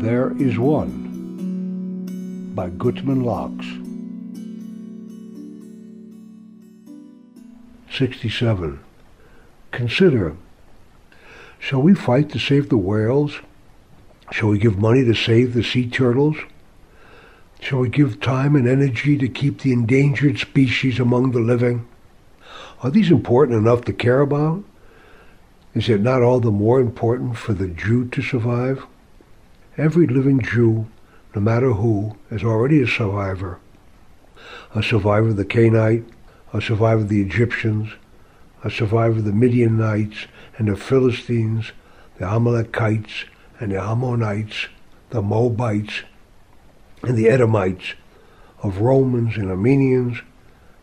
There is One by Gutman Locks. 67. Consider Shall we fight to save the whales? Shall we give money to save the sea turtles? Shall we give time and energy to keep the endangered species among the living? Are these important enough to care about? Is it not all the more important for the Jew to survive? Every living Jew, no matter who, is already a survivor. A survivor of the Canaanite, a survivor of the Egyptians, a survivor of the Midianites and the Philistines, the Amalekites and the Ammonites, the Moabites and the Edomites, of Romans and Armenians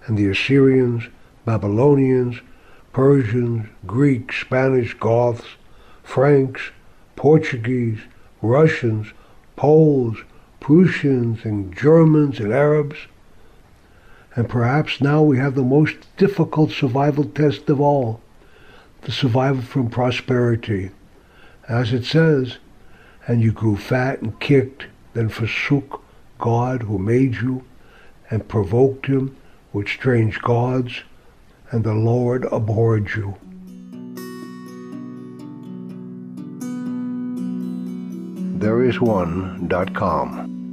and the Assyrians, Babylonians, Persians, Greeks, Spanish, Goths, Franks, Portuguese, Russians, Poles, Prussians, and Germans and Arabs. And perhaps now we have the most difficult survival test of all the survival from prosperity. As it says, and you grew fat and kicked, then forsook God who made you, and provoked him with strange gods, and the Lord abhorred you. There is one.com.